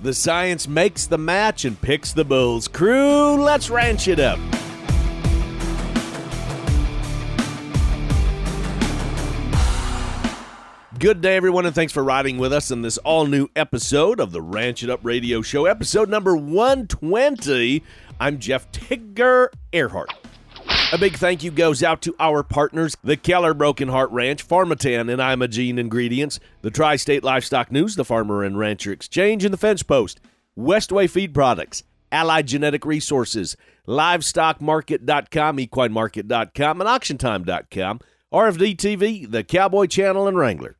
The science makes the match and picks the bulls. Crew, let's ranch it up. Good day, everyone, and thanks for riding with us in this all new episode of the Ranch It Up Radio Show, episode number 120. I'm Jeff Tigger Earhart. A big thank you goes out to our partners, the Keller Broken Heart Ranch, Pharmatan and Imogene Ingredients, the Tri State Livestock News, the Farmer and Rancher Exchange, and the Fence Post, Westway Feed Products, Allied Genetic Resources, LivestockMarket.com, EquineMarket.com, and AuctionTime.com, RFD TV, the Cowboy Channel, and Wrangler.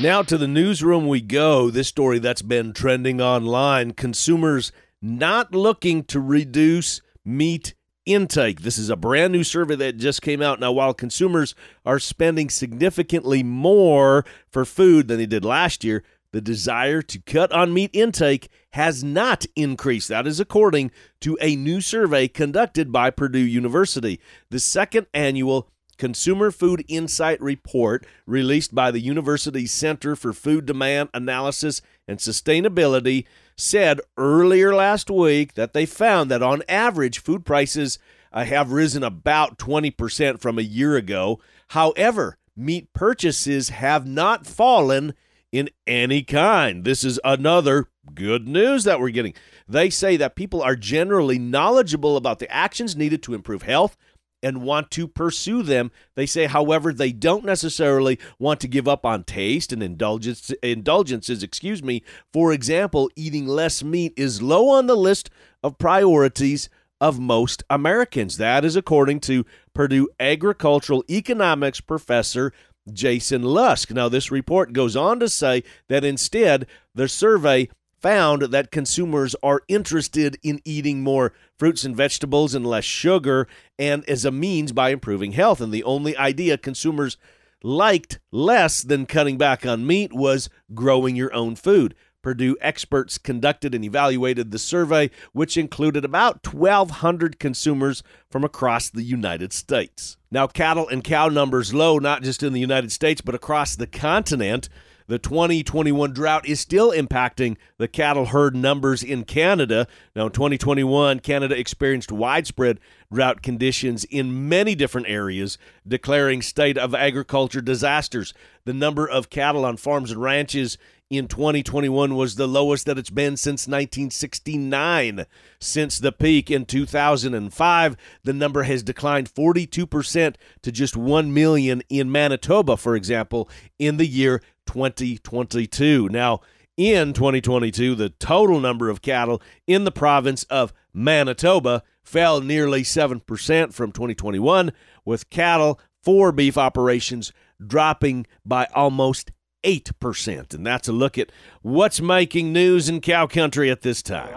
Now to the newsroom we go. This story that's been trending online consumers not looking to reduce meat intake. This is a brand new survey that just came out. Now, while consumers are spending significantly more for food than they did last year, the desire to cut on meat intake has not increased. That is according to a new survey conducted by Purdue University. The second annual Consumer Food Insight Report released by the university's Center for Food Demand Analysis and Sustainability said earlier last week that they found that on average food prices uh, have risen about 20% from a year ago. However, meat purchases have not fallen in any kind. This is another good news that we're getting. They say that people are generally knowledgeable about the actions needed to improve health and want to pursue them. They say, however, they don't necessarily want to give up on taste and indulgence, indulgences. Excuse me. For example, eating less meat is low on the list of priorities of most Americans. That is according to Purdue agricultural economics professor Jason Lusk. Now, this report goes on to say that instead, the survey found that consumers are interested in eating more fruits and vegetables and less sugar, and as a means by improving health. And the only idea consumers liked less than cutting back on meat was growing your own food. Purdue experts conducted and evaluated the survey, which included about 1,200 consumers from across the United States. Now, cattle and cow numbers low, not just in the United States, but across the continent. The 2021 drought is still impacting the cattle herd numbers in Canada. Now, in 2021, Canada experienced widespread drought conditions in many different areas, declaring state of agriculture disasters. The number of cattle on farms and ranches in 2021 was the lowest that it's been since 1969. Since the peak in 2005, the number has declined 42% to just 1 million in Manitoba, for example, in the year 2022. Now, in 2022, the total number of cattle in the province of Manitoba fell nearly 7% from 2021, with cattle for beef operations dropping by almost 8%. And that's a look at what's making news in cow country at this time.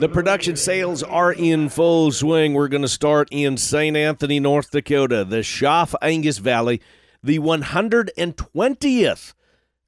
The production sales are in full swing. We're going to start in St. Anthony, North Dakota, the Schaff Angus Valley, the 120th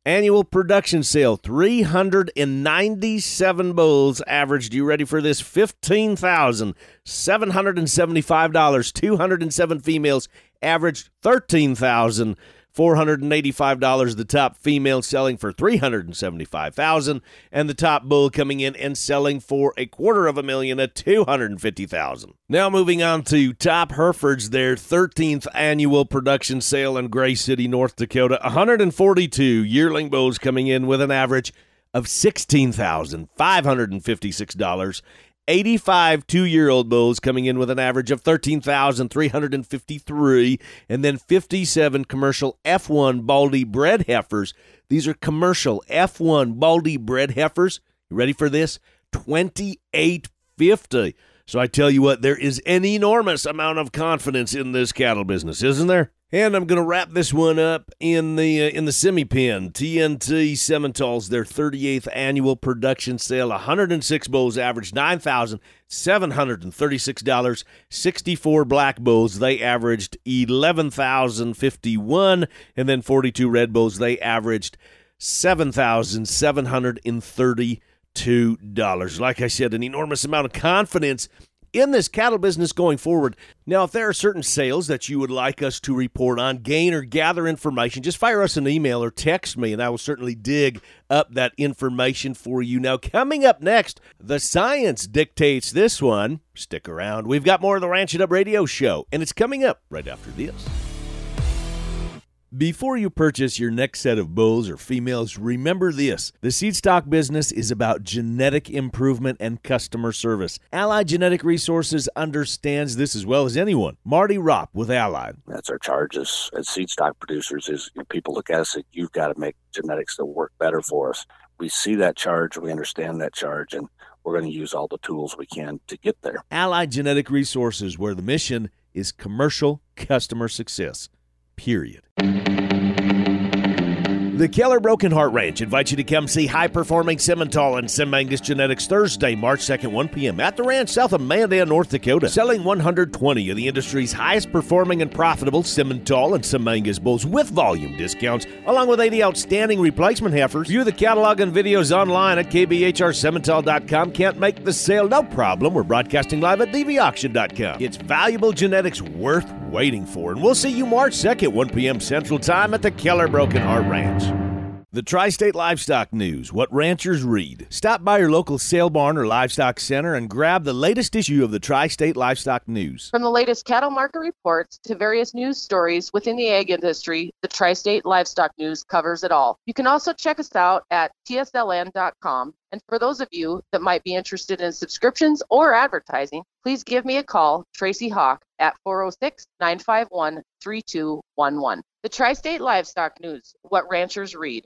annual production sale. 397 bulls averaged, you ready for this? $15,775. 207 females averaged 13000 $485 the top female selling for $375,000, and the top bull coming in and selling for a quarter of a million at $250,000. Now moving on to top Herefords their 13th annual production sale in Grace City, North Dakota. 142 yearling bulls coming in with an average of $16,556 85 two year old bulls coming in with an average of 13,353, and then 57 commercial F1 Baldy bred heifers. These are commercial F1 Baldy bred heifers. You ready for this? 2850. So I tell you what, there is an enormous amount of confidence in this cattle business, isn't there? And I'm going to wrap this one up in the uh, in the semi pen. TNT Simmentals, their 38th annual production sale, 106 bulls averaged nine thousand seven hundred and thirty six dollars. 64 black bulls they averaged eleven thousand fifty one, and then 42 red bulls they averaged seven thousand seven hundred and thirty two dollars. Like I said, an enormous amount of confidence in this cattle business going forward. Now, if there are certain sales that you would like us to report on, gain or gather information, just fire us an email or text me, and I will certainly dig up that information for you. Now, coming up next, the science dictates this one. Stick around. We've got more of the Ranch It Up radio show, and it's coming up right after this. Before you purchase your next set of bulls or females, remember this. The seed stock business is about genetic improvement and customer service. Allied Genetic Resources understands this as well as anyone. Marty Ropp with Allied. That's our charge as, as seed stock producers is you know, people look at us and you've got to make genetics that work better for us. We see that charge, we understand that charge, and we're going to use all the tools we can to get there. Allied Genetic Resources, where the mission is commercial customer success. Period. The Keller Broken Heart Ranch invites you to come see high performing Simmental and Simangus Genetics Thursday, March 2nd, 1 p.m. at the ranch south of Mandan, North Dakota. Selling 120 of the industry's highest performing and profitable Simmental and Simangus bulls with volume discounts, along with 80 outstanding replacement heifers. View the catalog and videos online at kbhrsimmental.com. Can't make the sale? No problem. We're broadcasting live at dvauction.com. It's valuable genetics worth waiting for. And we'll see you March 2nd, 1 p.m. Central Time at the Keller Broken Heart Ranch. The Tri State Livestock News, what ranchers read. Stop by your local sale barn or livestock center and grab the latest issue of the Tri State Livestock News. From the latest cattle market reports to various news stories within the ag industry, the Tri State Livestock News covers it all. You can also check us out at tsln.com. And for those of you that might be interested in subscriptions or advertising, please give me a call, Tracy Hawk, at 406 951 3211. The Tri State Livestock News, what ranchers read.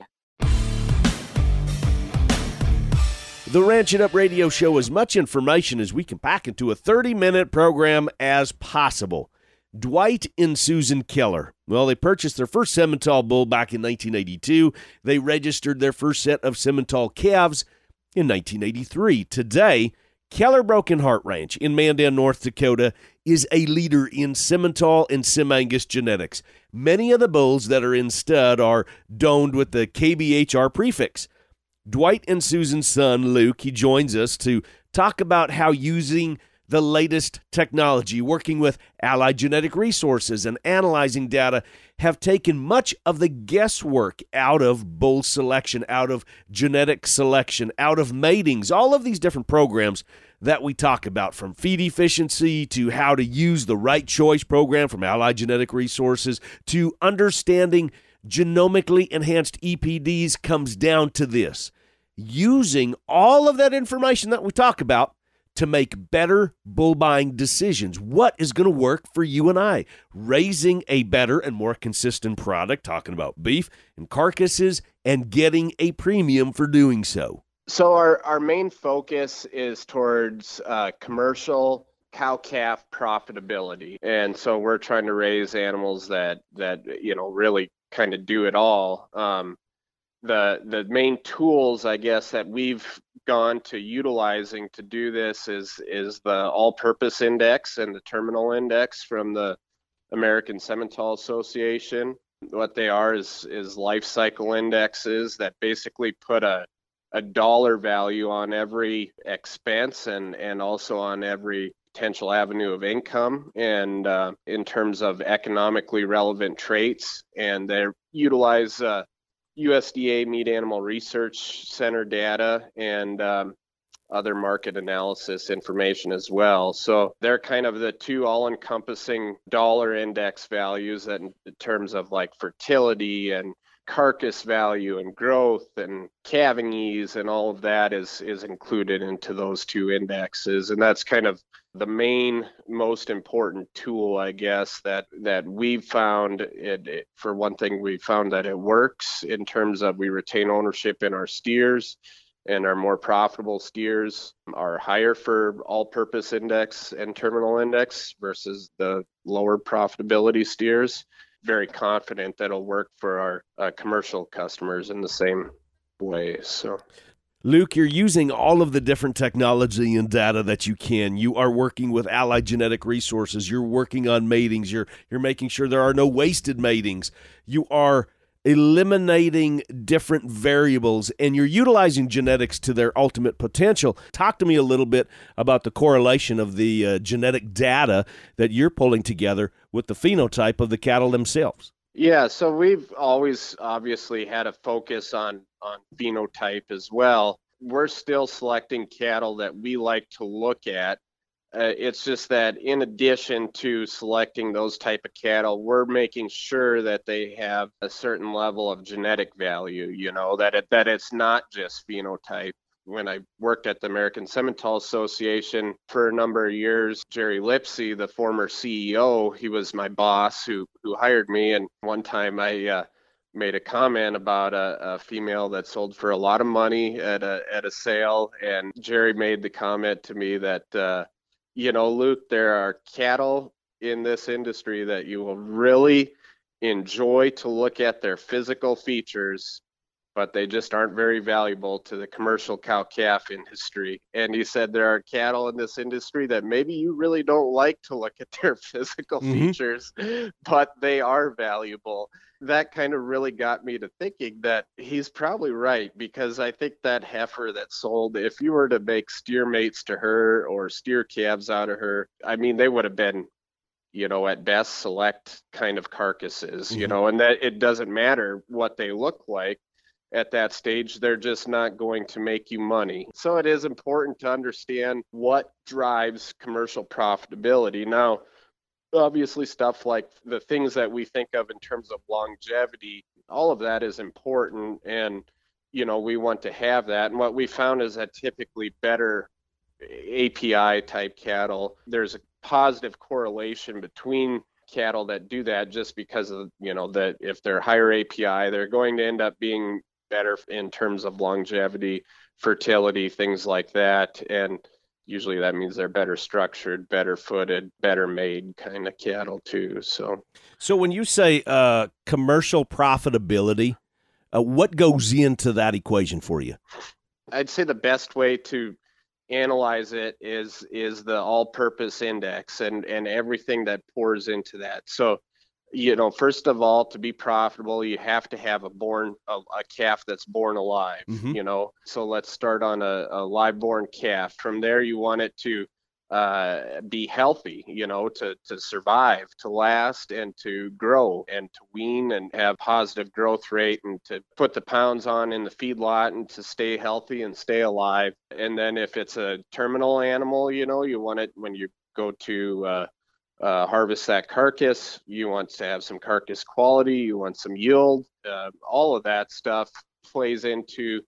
The Ranch It Up radio show as much information as we can pack into a 30 minute program as possible. Dwight and Susan Keller. Well, they purchased their first Simmental bull back in 1982. They registered their first set of Simmental calves in 1983. Today, Keller Broken Heart Ranch in Mandan, North Dakota is a leader in Simmental and Simangus genetics. Many of the bulls that are in stud are domed with the KBHR prefix. Dwight and Susan's son, Luke, he joins us to talk about how using the latest technology, working with Allied Genetic Resources and analyzing data, have taken much of the guesswork out of bull selection, out of genetic selection, out of matings, all of these different programs that we talk about from feed efficiency to how to use the right choice program from Allied Genetic Resources to understanding genomically enhanced EPDs comes down to this. Using all of that information that we talk about to make better bull buying decisions. What is going to work for you and I? Raising a better and more consistent product, talking about beef and carcasses, and getting a premium for doing so. So, our, our main focus is towards uh, commercial cow calf profitability. And so, we're trying to raise animals that, that you know, really kind of do it all. Um, the the main tools I guess that we've gone to utilizing to do this is is the all-purpose index and the terminal index from the American Simmental Association. What they are is is life cycle indexes that basically put a a dollar value on every expense and and also on every potential avenue of income and uh, in terms of economically relevant traits and they utilize uh, USDA Meat Animal Research Center data and um, other market analysis information as well. So they're kind of the two all encompassing dollar index values that in terms of like fertility and carcass value and growth and calving ease and all of that is is included into those two indexes and that's kind of the main most important tool i guess that that we've found it, it, for one thing we found that it works in terms of we retain ownership in our steers and our more profitable steers are higher for all purpose index and terminal index versus the lower profitability steers. Very confident that it'll work for our uh, commercial customers in the same way so Luke, you're using all of the different technology and data that you can. You are working with allied genetic resources. You're working on matings. You're you're making sure there are no wasted matings. You are eliminating different variables and you're utilizing genetics to their ultimate potential. Talk to me a little bit about the correlation of the uh, genetic data that you're pulling together with the phenotype of the cattle themselves. Yeah, so we've always obviously had a focus on on phenotype as well. We're still selecting cattle that we like to look at uh, it's just that in addition to selecting those type of cattle, we're making sure that they have a certain level of genetic value. You know that it, that it's not just phenotype. When I worked at the American Simmental Association for a number of years, Jerry Lipsey, the former CEO, he was my boss who who hired me. And one time I uh, made a comment about a, a, female that sold for a lot of money at a at a sale, and Jerry made the comment to me that. Uh, you know, Luke, there are cattle in this industry that you will really enjoy to look at their physical features, but they just aren't very valuable to the commercial cow calf industry. And he said there are cattle in this industry that maybe you really don't like to look at their physical mm-hmm. features, but they are valuable that kind of really got me to thinking that he's probably right because I think that heifer that sold, if you were to make steer mates to her or steer calves out of her, I mean, they would have been, you know, at best select kind of carcasses, mm-hmm. you know, and that it doesn't matter what they look like at that stage, they're just not going to make you money. So it is important to understand what drives commercial profitability. Now, obviously stuff like the things that we think of in terms of longevity all of that is important and you know we want to have that and what we found is that typically better api type cattle there's a positive correlation between cattle that do that just because of you know that if they're higher api they're going to end up being better in terms of longevity fertility things like that and usually that means they're better structured, better footed, better made kind of cattle too. So, so when you say uh, commercial profitability, uh, what goes into that equation for you? I'd say the best way to analyze it is is the all-purpose index and and everything that pours into that. So you know, first of all, to be profitable, you have to have a born a, a calf that's born alive. Mm-hmm. You know, so let's start on a, a live born calf. From there, you want it to uh, be healthy, you know, to to survive, to last, and to grow, and to wean, and have positive growth rate, and to put the pounds on in the feedlot, and to stay healthy and stay alive. And then if it's a terminal animal, you know, you want it when you go to uh, uh, harvest that carcass. You want to have some carcass quality. You want some yield. Uh, all of that stuff plays into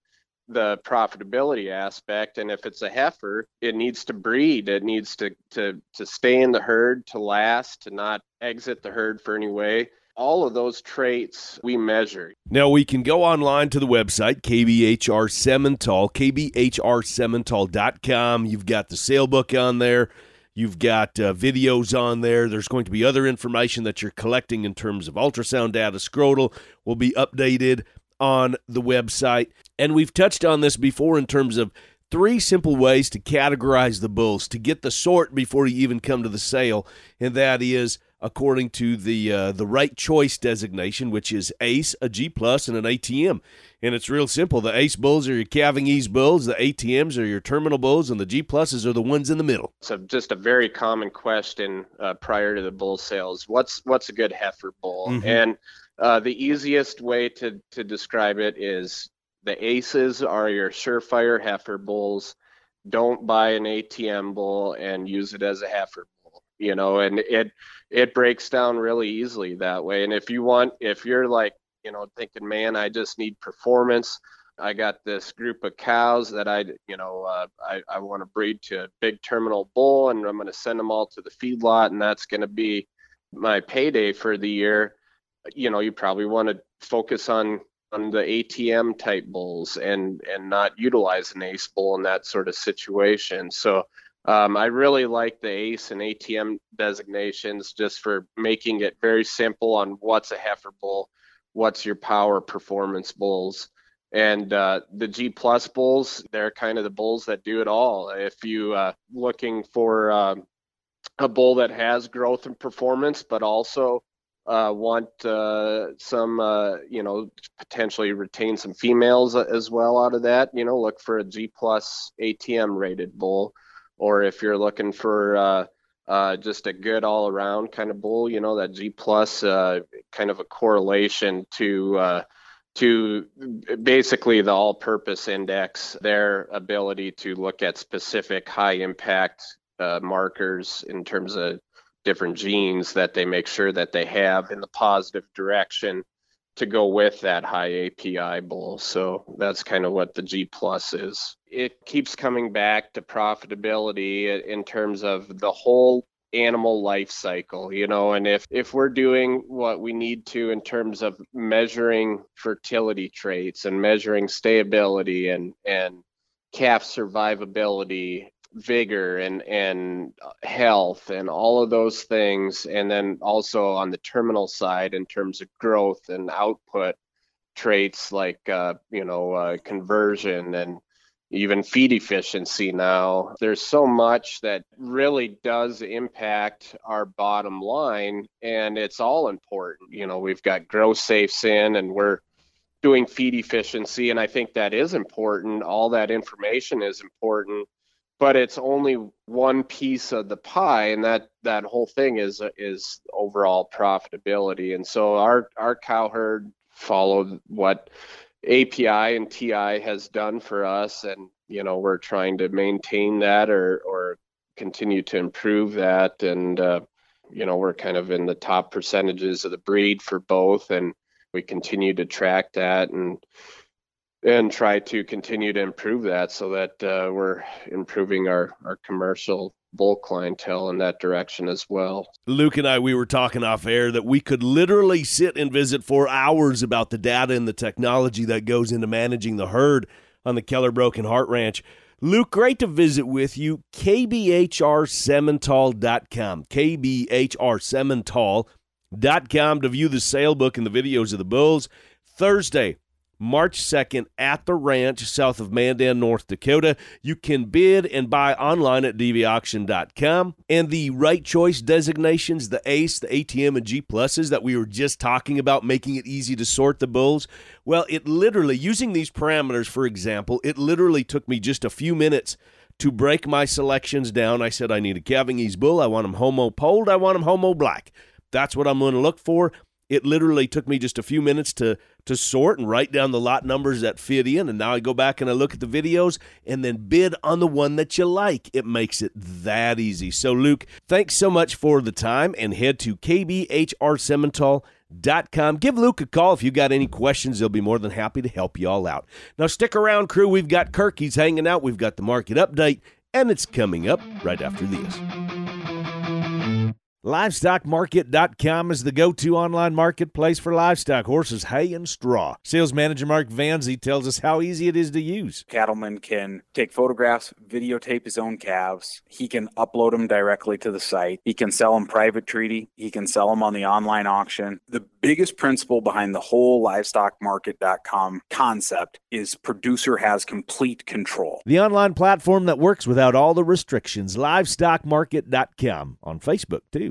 the profitability aspect. And if it's a heifer, it needs to breed. It needs to to to stay in the herd, to last, to not exit the herd for any way. All of those traits we measure. Now we can go online to the website KBHR Simmental, kbhrsimmental.com. You've got the sale book on there You've got uh, videos on there. There's going to be other information that you're collecting in terms of ultrasound data. Scrotal will be updated on the website. And we've touched on this before in terms of three simple ways to categorize the bulls to get the sort before you even come to the sale, and that is according to the uh, the right choice designation, which is ACE, a G plus, and an ATM. And it's real simple. The ACE bulls are your calving ease bulls, the ATMs are your terminal bulls, and the G pluses are the ones in the middle. So just a very common question uh, prior to the bull sales: what's what's a good heifer bull? Mm-hmm. And uh, the easiest way to to describe it is the ACEs are your surefire heifer bulls. Don't buy an ATM bull and use it as a heifer bull. You know, and it it breaks down really easily that way. And if you want, if you're like, you know, thinking, man, I just need performance. I got this group of cows that I, you know, uh, I, I want to breed to a big terminal bull and I'm going to send them all to the feedlot and that's going to be my payday for the year. You know, you probably want to focus on on the ATM type bulls and and not utilize an ace bull in that sort of situation. So um, I really like the ACE and ATM designations just for making it very simple on what's a heifer bull, what's your power performance bulls. And uh, the G plus bulls, they're kind of the bulls that do it all. If you uh, looking for um, a bull that has growth and performance, but also uh, want uh, some, uh, you know, potentially retain some females as well out of that, you know, look for a G plus ATM rated bull. Or if you're looking for uh, uh, just a good all around kind of bull, you know, that G plus uh, kind of a correlation to to basically the all purpose index, their ability to look at specific high impact uh, markers in terms of different genes that they make sure that they have in the positive direction to go with that high API bull. So that's kind of what the G plus is. It keeps coming back to profitability in terms of the whole animal life cycle you know and if if we're doing what we need to in terms of measuring fertility traits and measuring stability and and calf survivability vigor and and health and all of those things and then also on the terminal side in terms of growth and output traits like uh, you know uh, conversion and even feed efficiency now. There's so much that really does impact our bottom line, and it's all important. You know, we've got grow safes in, and we're doing feed efficiency, and I think that is important. All that information is important, but it's only one piece of the pie, and that that whole thing is is overall profitability. And so our our cow herd followed what API and TI has done for us, and you know we're trying to maintain that or or continue to improve that, and uh, you know we're kind of in the top percentages of the breed for both, and we continue to track that and and try to continue to improve that so that uh, we're improving our our commercial bull clientele in that direction as well. Luke and I, we were talking off air that we could literally sit and visit for hours about the data and the technology that goes into managing the herd on the Keller Broken Heart Ranch. Luke, great to visit with you. KBHRSimmental.com. KBHRSimmental.com to view the sale book and the videos of the bulls. Thursday, March 2nd at the ranch south of Mandan, North Dakota. You can bid and buy online at dvauction.com. And the right choice designations, the ACE, the ATM, and G pluses that we were just talking about, making it easy to sort the bulls. Well, it literally, using these parameters, for example, it literally took me just a few minutes to break my selections down. I said, I need a calving ease bull. I want him homo polled. I want him homo black. That's what I'm going to look for. It literally took me just a few minutes to to sort and write down the lot numbers that fit in, and now I go back and I look at the videos and then bid on the one that you like. It makes it that easy. So, Luke, thanks so much for the time, and head to kbhrsimmental.com. Give Luke a call if you've got any questions. He'll be more than happy to help you all out. Now, stick around, crew. We've got Kirky's hanging out. We've got the market update, and it's coming up right after this. LivestockMarket.com is the go to online marketplace for livestock, horses, hay, and straw. Sales manager Mark Vanzi tells us how easy it is to use. Cattleman can take photographs, videotape his own calves. He can upload them directly to the site. He can sell them private treaty. He can sell them on the online auction. The biggest principle behind the whole LivestockMarket.com concept is producer has complete control. The online platform that works without all the restrictions. LivestockMarket.com on Facebook, too.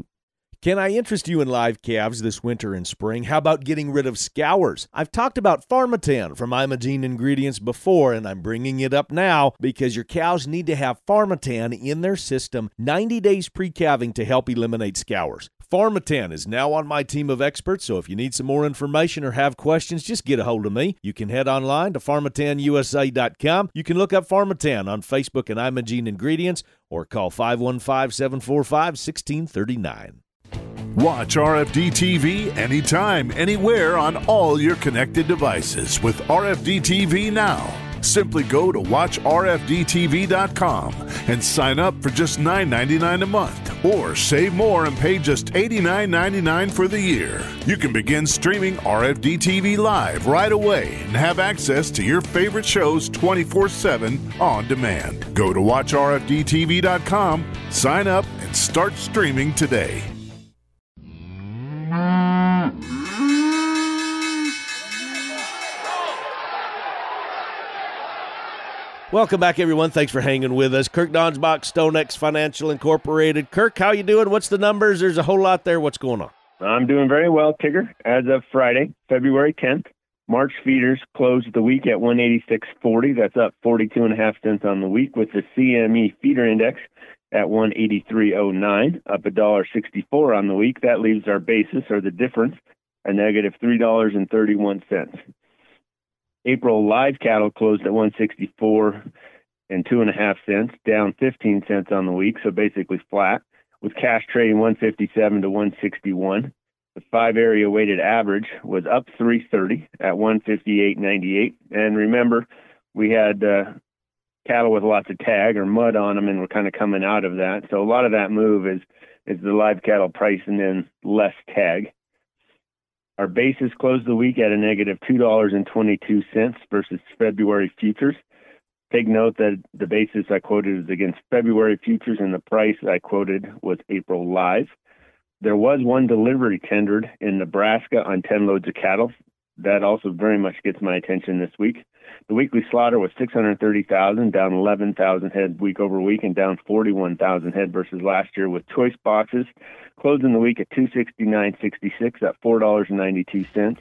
Can I interest you in live calves this winter and spring? How about getting rid of scours? I've talked about Pharmatan from Imogene Ingredients before, and I'm bringing it up now because your cows need to have Pharmatan in their system 90 days pre calving to help eliminate scours. Pharmatan is now on my team of experts, so if you need some more information or have questions, just get a hold of me. You can head online to pharmatanusa.com. You can look up Pharmatan on Facebook and Imogene Ingredients or call 515 745 1639. Watch RFD TV anytime, anywhere on all your connected devices with RFD TV now. Simply go to watchrfdtv.com and sign up for just $9.99 a month, or save more and pay just $89.99 for the year. You can begin streaming RFD TV live right away and have access to your favorite shows 24 7 on demand. Go to watchrfdtv.com, sign up, and start streaming today. Welcome back, everyone. Thanks for hanging with us. Kirk Donsbach, StoneX Financial Incorporated. Kirk, how you doing? What's the numbers? There's a whole lot there. What's going on? I'm doing very well, Tigger. As of Friday, February 10th, March feeders closed the week at 186.40. That's up 42 and a half cents on the week, with the CME feeder index at 183.09, up a dollar 64 on the week. That leaves our basis or the difference a negative three dollars and 31 cents. April live cattle closed at 164 and two and a half cents, down 15 cents on the week, so basically flat. With cash trading 157 to 161. The five area weighted average was up 330 at 158.98. And remember, we had uh, cattle with lots of tag or mud on them, and we're kind of coming out of that. So a lot of that move is is the live cattle pricing in less tag. Our basis closed the week at a negative negative two dollars and twenty two cents versus February futures. Take note that the basis I quoted is against February futures, and the price I quoted was April live. There was one delivery tendered in Nebraska on 10 loads of cattle. That also very much gets my attention this week. The weekly slaughter was 630,000, down 11,000 head week over week, and down 41,000 head versus last year. With choice boxes closing the week at 269.66 at $4.92.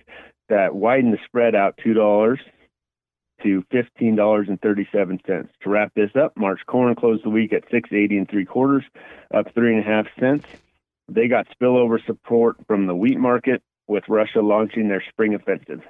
That widened the spread out two dollars to $15.37. To wrap this up, March corn closed the week at 680 and three quarters, up three and a half cents. They got spillover support from the wheat market with Russia launching their spring offensive.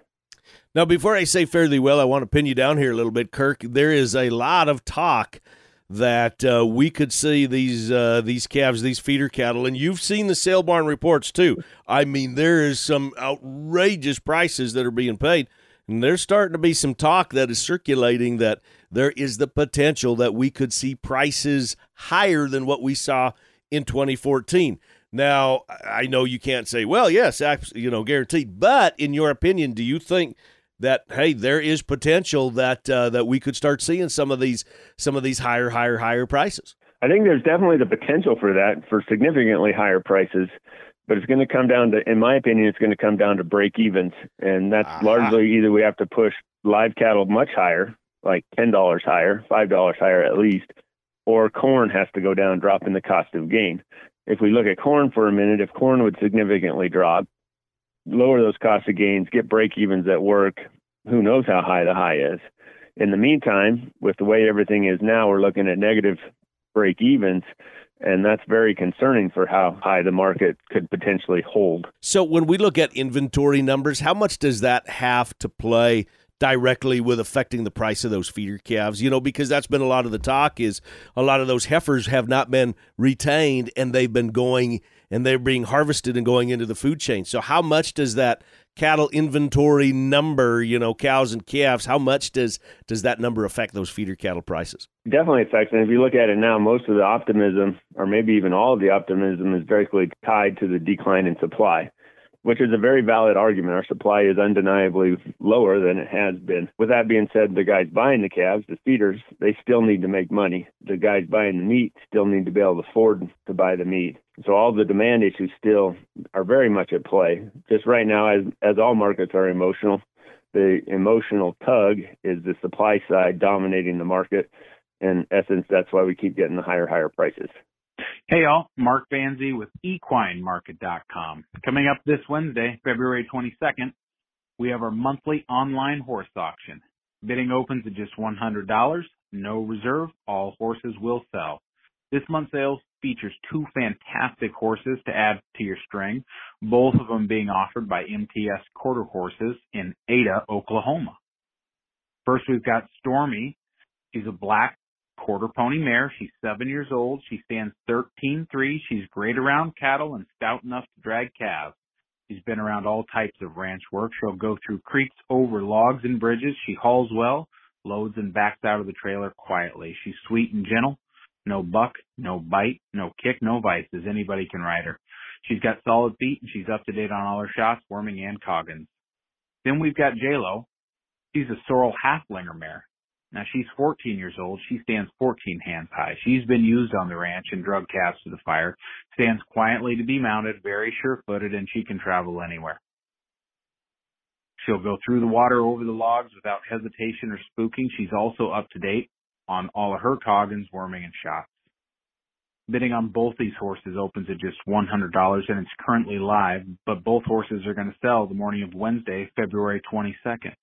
Now, before I say fairly well, I want to pin you down here a little bit, Kirk. There is a lot of talk that uh, we could see these uh, these calves, these feeder cattle, and you've seen the sale barn reports too. I mean, there is some outrageous prices that are being paid, and there's starting to be some talk that is circulating that there is the potential that we could see prices higher than what we saw in 2014. Now, I know you can't say, well, yes, you know, guaranteed. But in your opinion, do you think that hey, there is potential that uh, that we could start seeing some of these some of these higher, higher, higher prices? I think there's definitely the potential for that for significantly higher prices. But it's going to come down to, in my opinion, it's going to come down to break evens, and that's uh-huh. largely either we have to push live cattle much higher, like ten dollars higher, five dollars higher at least, or corn has to go down, dropping the cost of gain if we look at corn for a minute, if corn would significantly drop, lower those costs of gains, get break evens at work, who knows how high the high is. In the meantime, with the way everything is now, we're looking at negative break evens. And that's very concerning for how high the market could potentially hold. So, when we look at inventory numbers, how much does that have to play directly with affecting the price of those feeder calves, you know, because that's been a lot of the talk is a lot of those heifers have not been retained and they've been going and they're being harvested and going into the food chain. So how much does that cattle inventory number, you know, cows and calves, how much does does that number affect those feeder cattle prices? Definitely affects. And if you look at it now, most of the optimism, or maybe even all of the optimism, is directly tied to the decline in supply which is a very valid argument. Our supply is undeniably lower than it has been. With that being said, the guys buying the calves, the feeders, they still need to make money. The guys buying the meat still need to be able to afford to buy the meat. So all the demand issues still are very much at play. Just right now, as as all markets are emotional, the emotional tug is the supply side dominating the market. In essence, that's why we keep getting the higher, higher prices. Hey y'all, Mark Vanzi with equinemarket.com. Coming up this Wednesday, February 22nd, we have our monthly online horse auction. Bidding opens at just $100, no reserve, all horses will sell. This month's sales features two fantastic horses to add to your string, both of them being offered by MTS Quarter Horses in Ada, Oklahoma. First, we've got Stormy. She's a black quarter pony mare. She's seven years old. She stands 13-3. She's great around cattle and stout enough to drag calves. She's been around all types of ranch work. She'll go through creeks, over logs and bridges. She hauls well, loads and backs out of the trailer quietly. She's sweet and gentle. No buck, no bite, no kick, no vices. Anybody can ride her. She's got solid feet and she's up to date on all her shots, worming and coggins. Then we've got J-Lo. She's a sorrel Haflinger mare. Now she's 14 years old. She stands 14 hands high. She's been used on the ranch and drug calves to the fire, stands quietly to be mounted, very sure footed, and she can travel anywhere. She'll go through the water over the logs without hesitation or spooking. She's also up to date on all of her coggins, worming, and shots. Bidding on both these horses opens at just $100 and it's currently live, but both horses are going to sell the morning of Wednesday, February 22nd.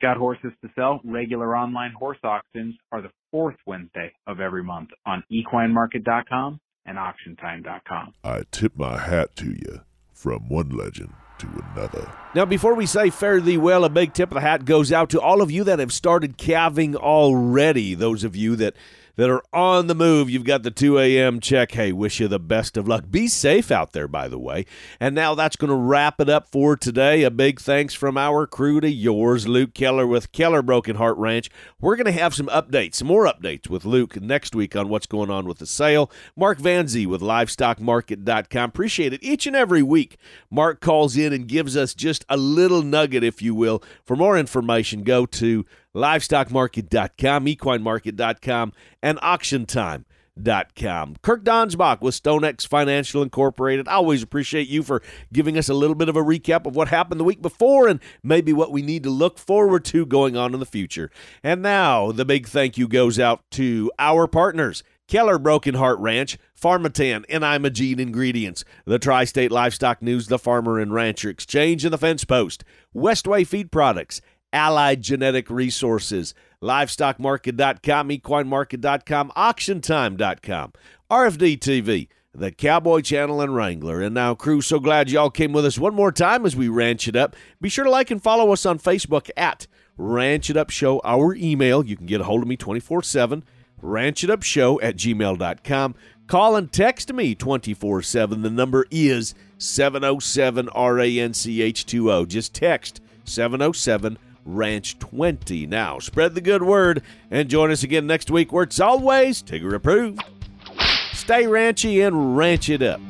Got horses to sell? Regular online horse auctions are the fourth Wednesday of every month on equinemarket.com and auctiontime.com. I tip my hat to you from one legend to another. Now, before we say fare thee well, a big tip of the hat goes out to all of you that have started calving already. Those of you that that are on the move. You've got the 2 a.m. check. Hey, wish you the best of luck. Be safe out there, by the way. And now that's going to wrap it up for today. A big thanks from our crew to yours, Luke Keller with Keller Broken Heart Ranch. We're going to have some updates, some more updates with Luke next week on what's going on with the sale. Mark Vanzi with LivestockMarket.com. Appreciate it each and every week. Mark calls in and gives us just a little nugget, if you will. For more information, go to livestockmarket.com, equinemarket.com, and auctiontime.com. Kirk Donsbach with StoneX Financial Incorporated. I always appreciate you for giving us a little bit of a recap of what happened the week before and maybe what we need to look forward to going on in the future. And now the big thank you goes out to our partners. Keller Broken Heart Ranch, Pharmatan, and Imogene Ingredients, the Tri State Livestock News, the Farmer and Rancher Exchange, and the Fence Post, Westway Feed Products, Allied Genetic Resources, LivestockMarket.com, EquineMarket.com, AuctionTime.com, RFD TV, the Cowboy Channel and Wrangler. And now, crew, so glad y'all came with us one more time as we ranch it up. Be sure to like and follow us on Facebook at Ranch It Up Show. Our email, you can get a hold of me 24 7, ranchitupshow at gmail.com. Call and text me 24 7. The number is 707 RANCH 20. Just text 707 Ranch 20. Now, spread the good word and join us again next week where it's always Tigger approved. Stay ranchy and ranch it up.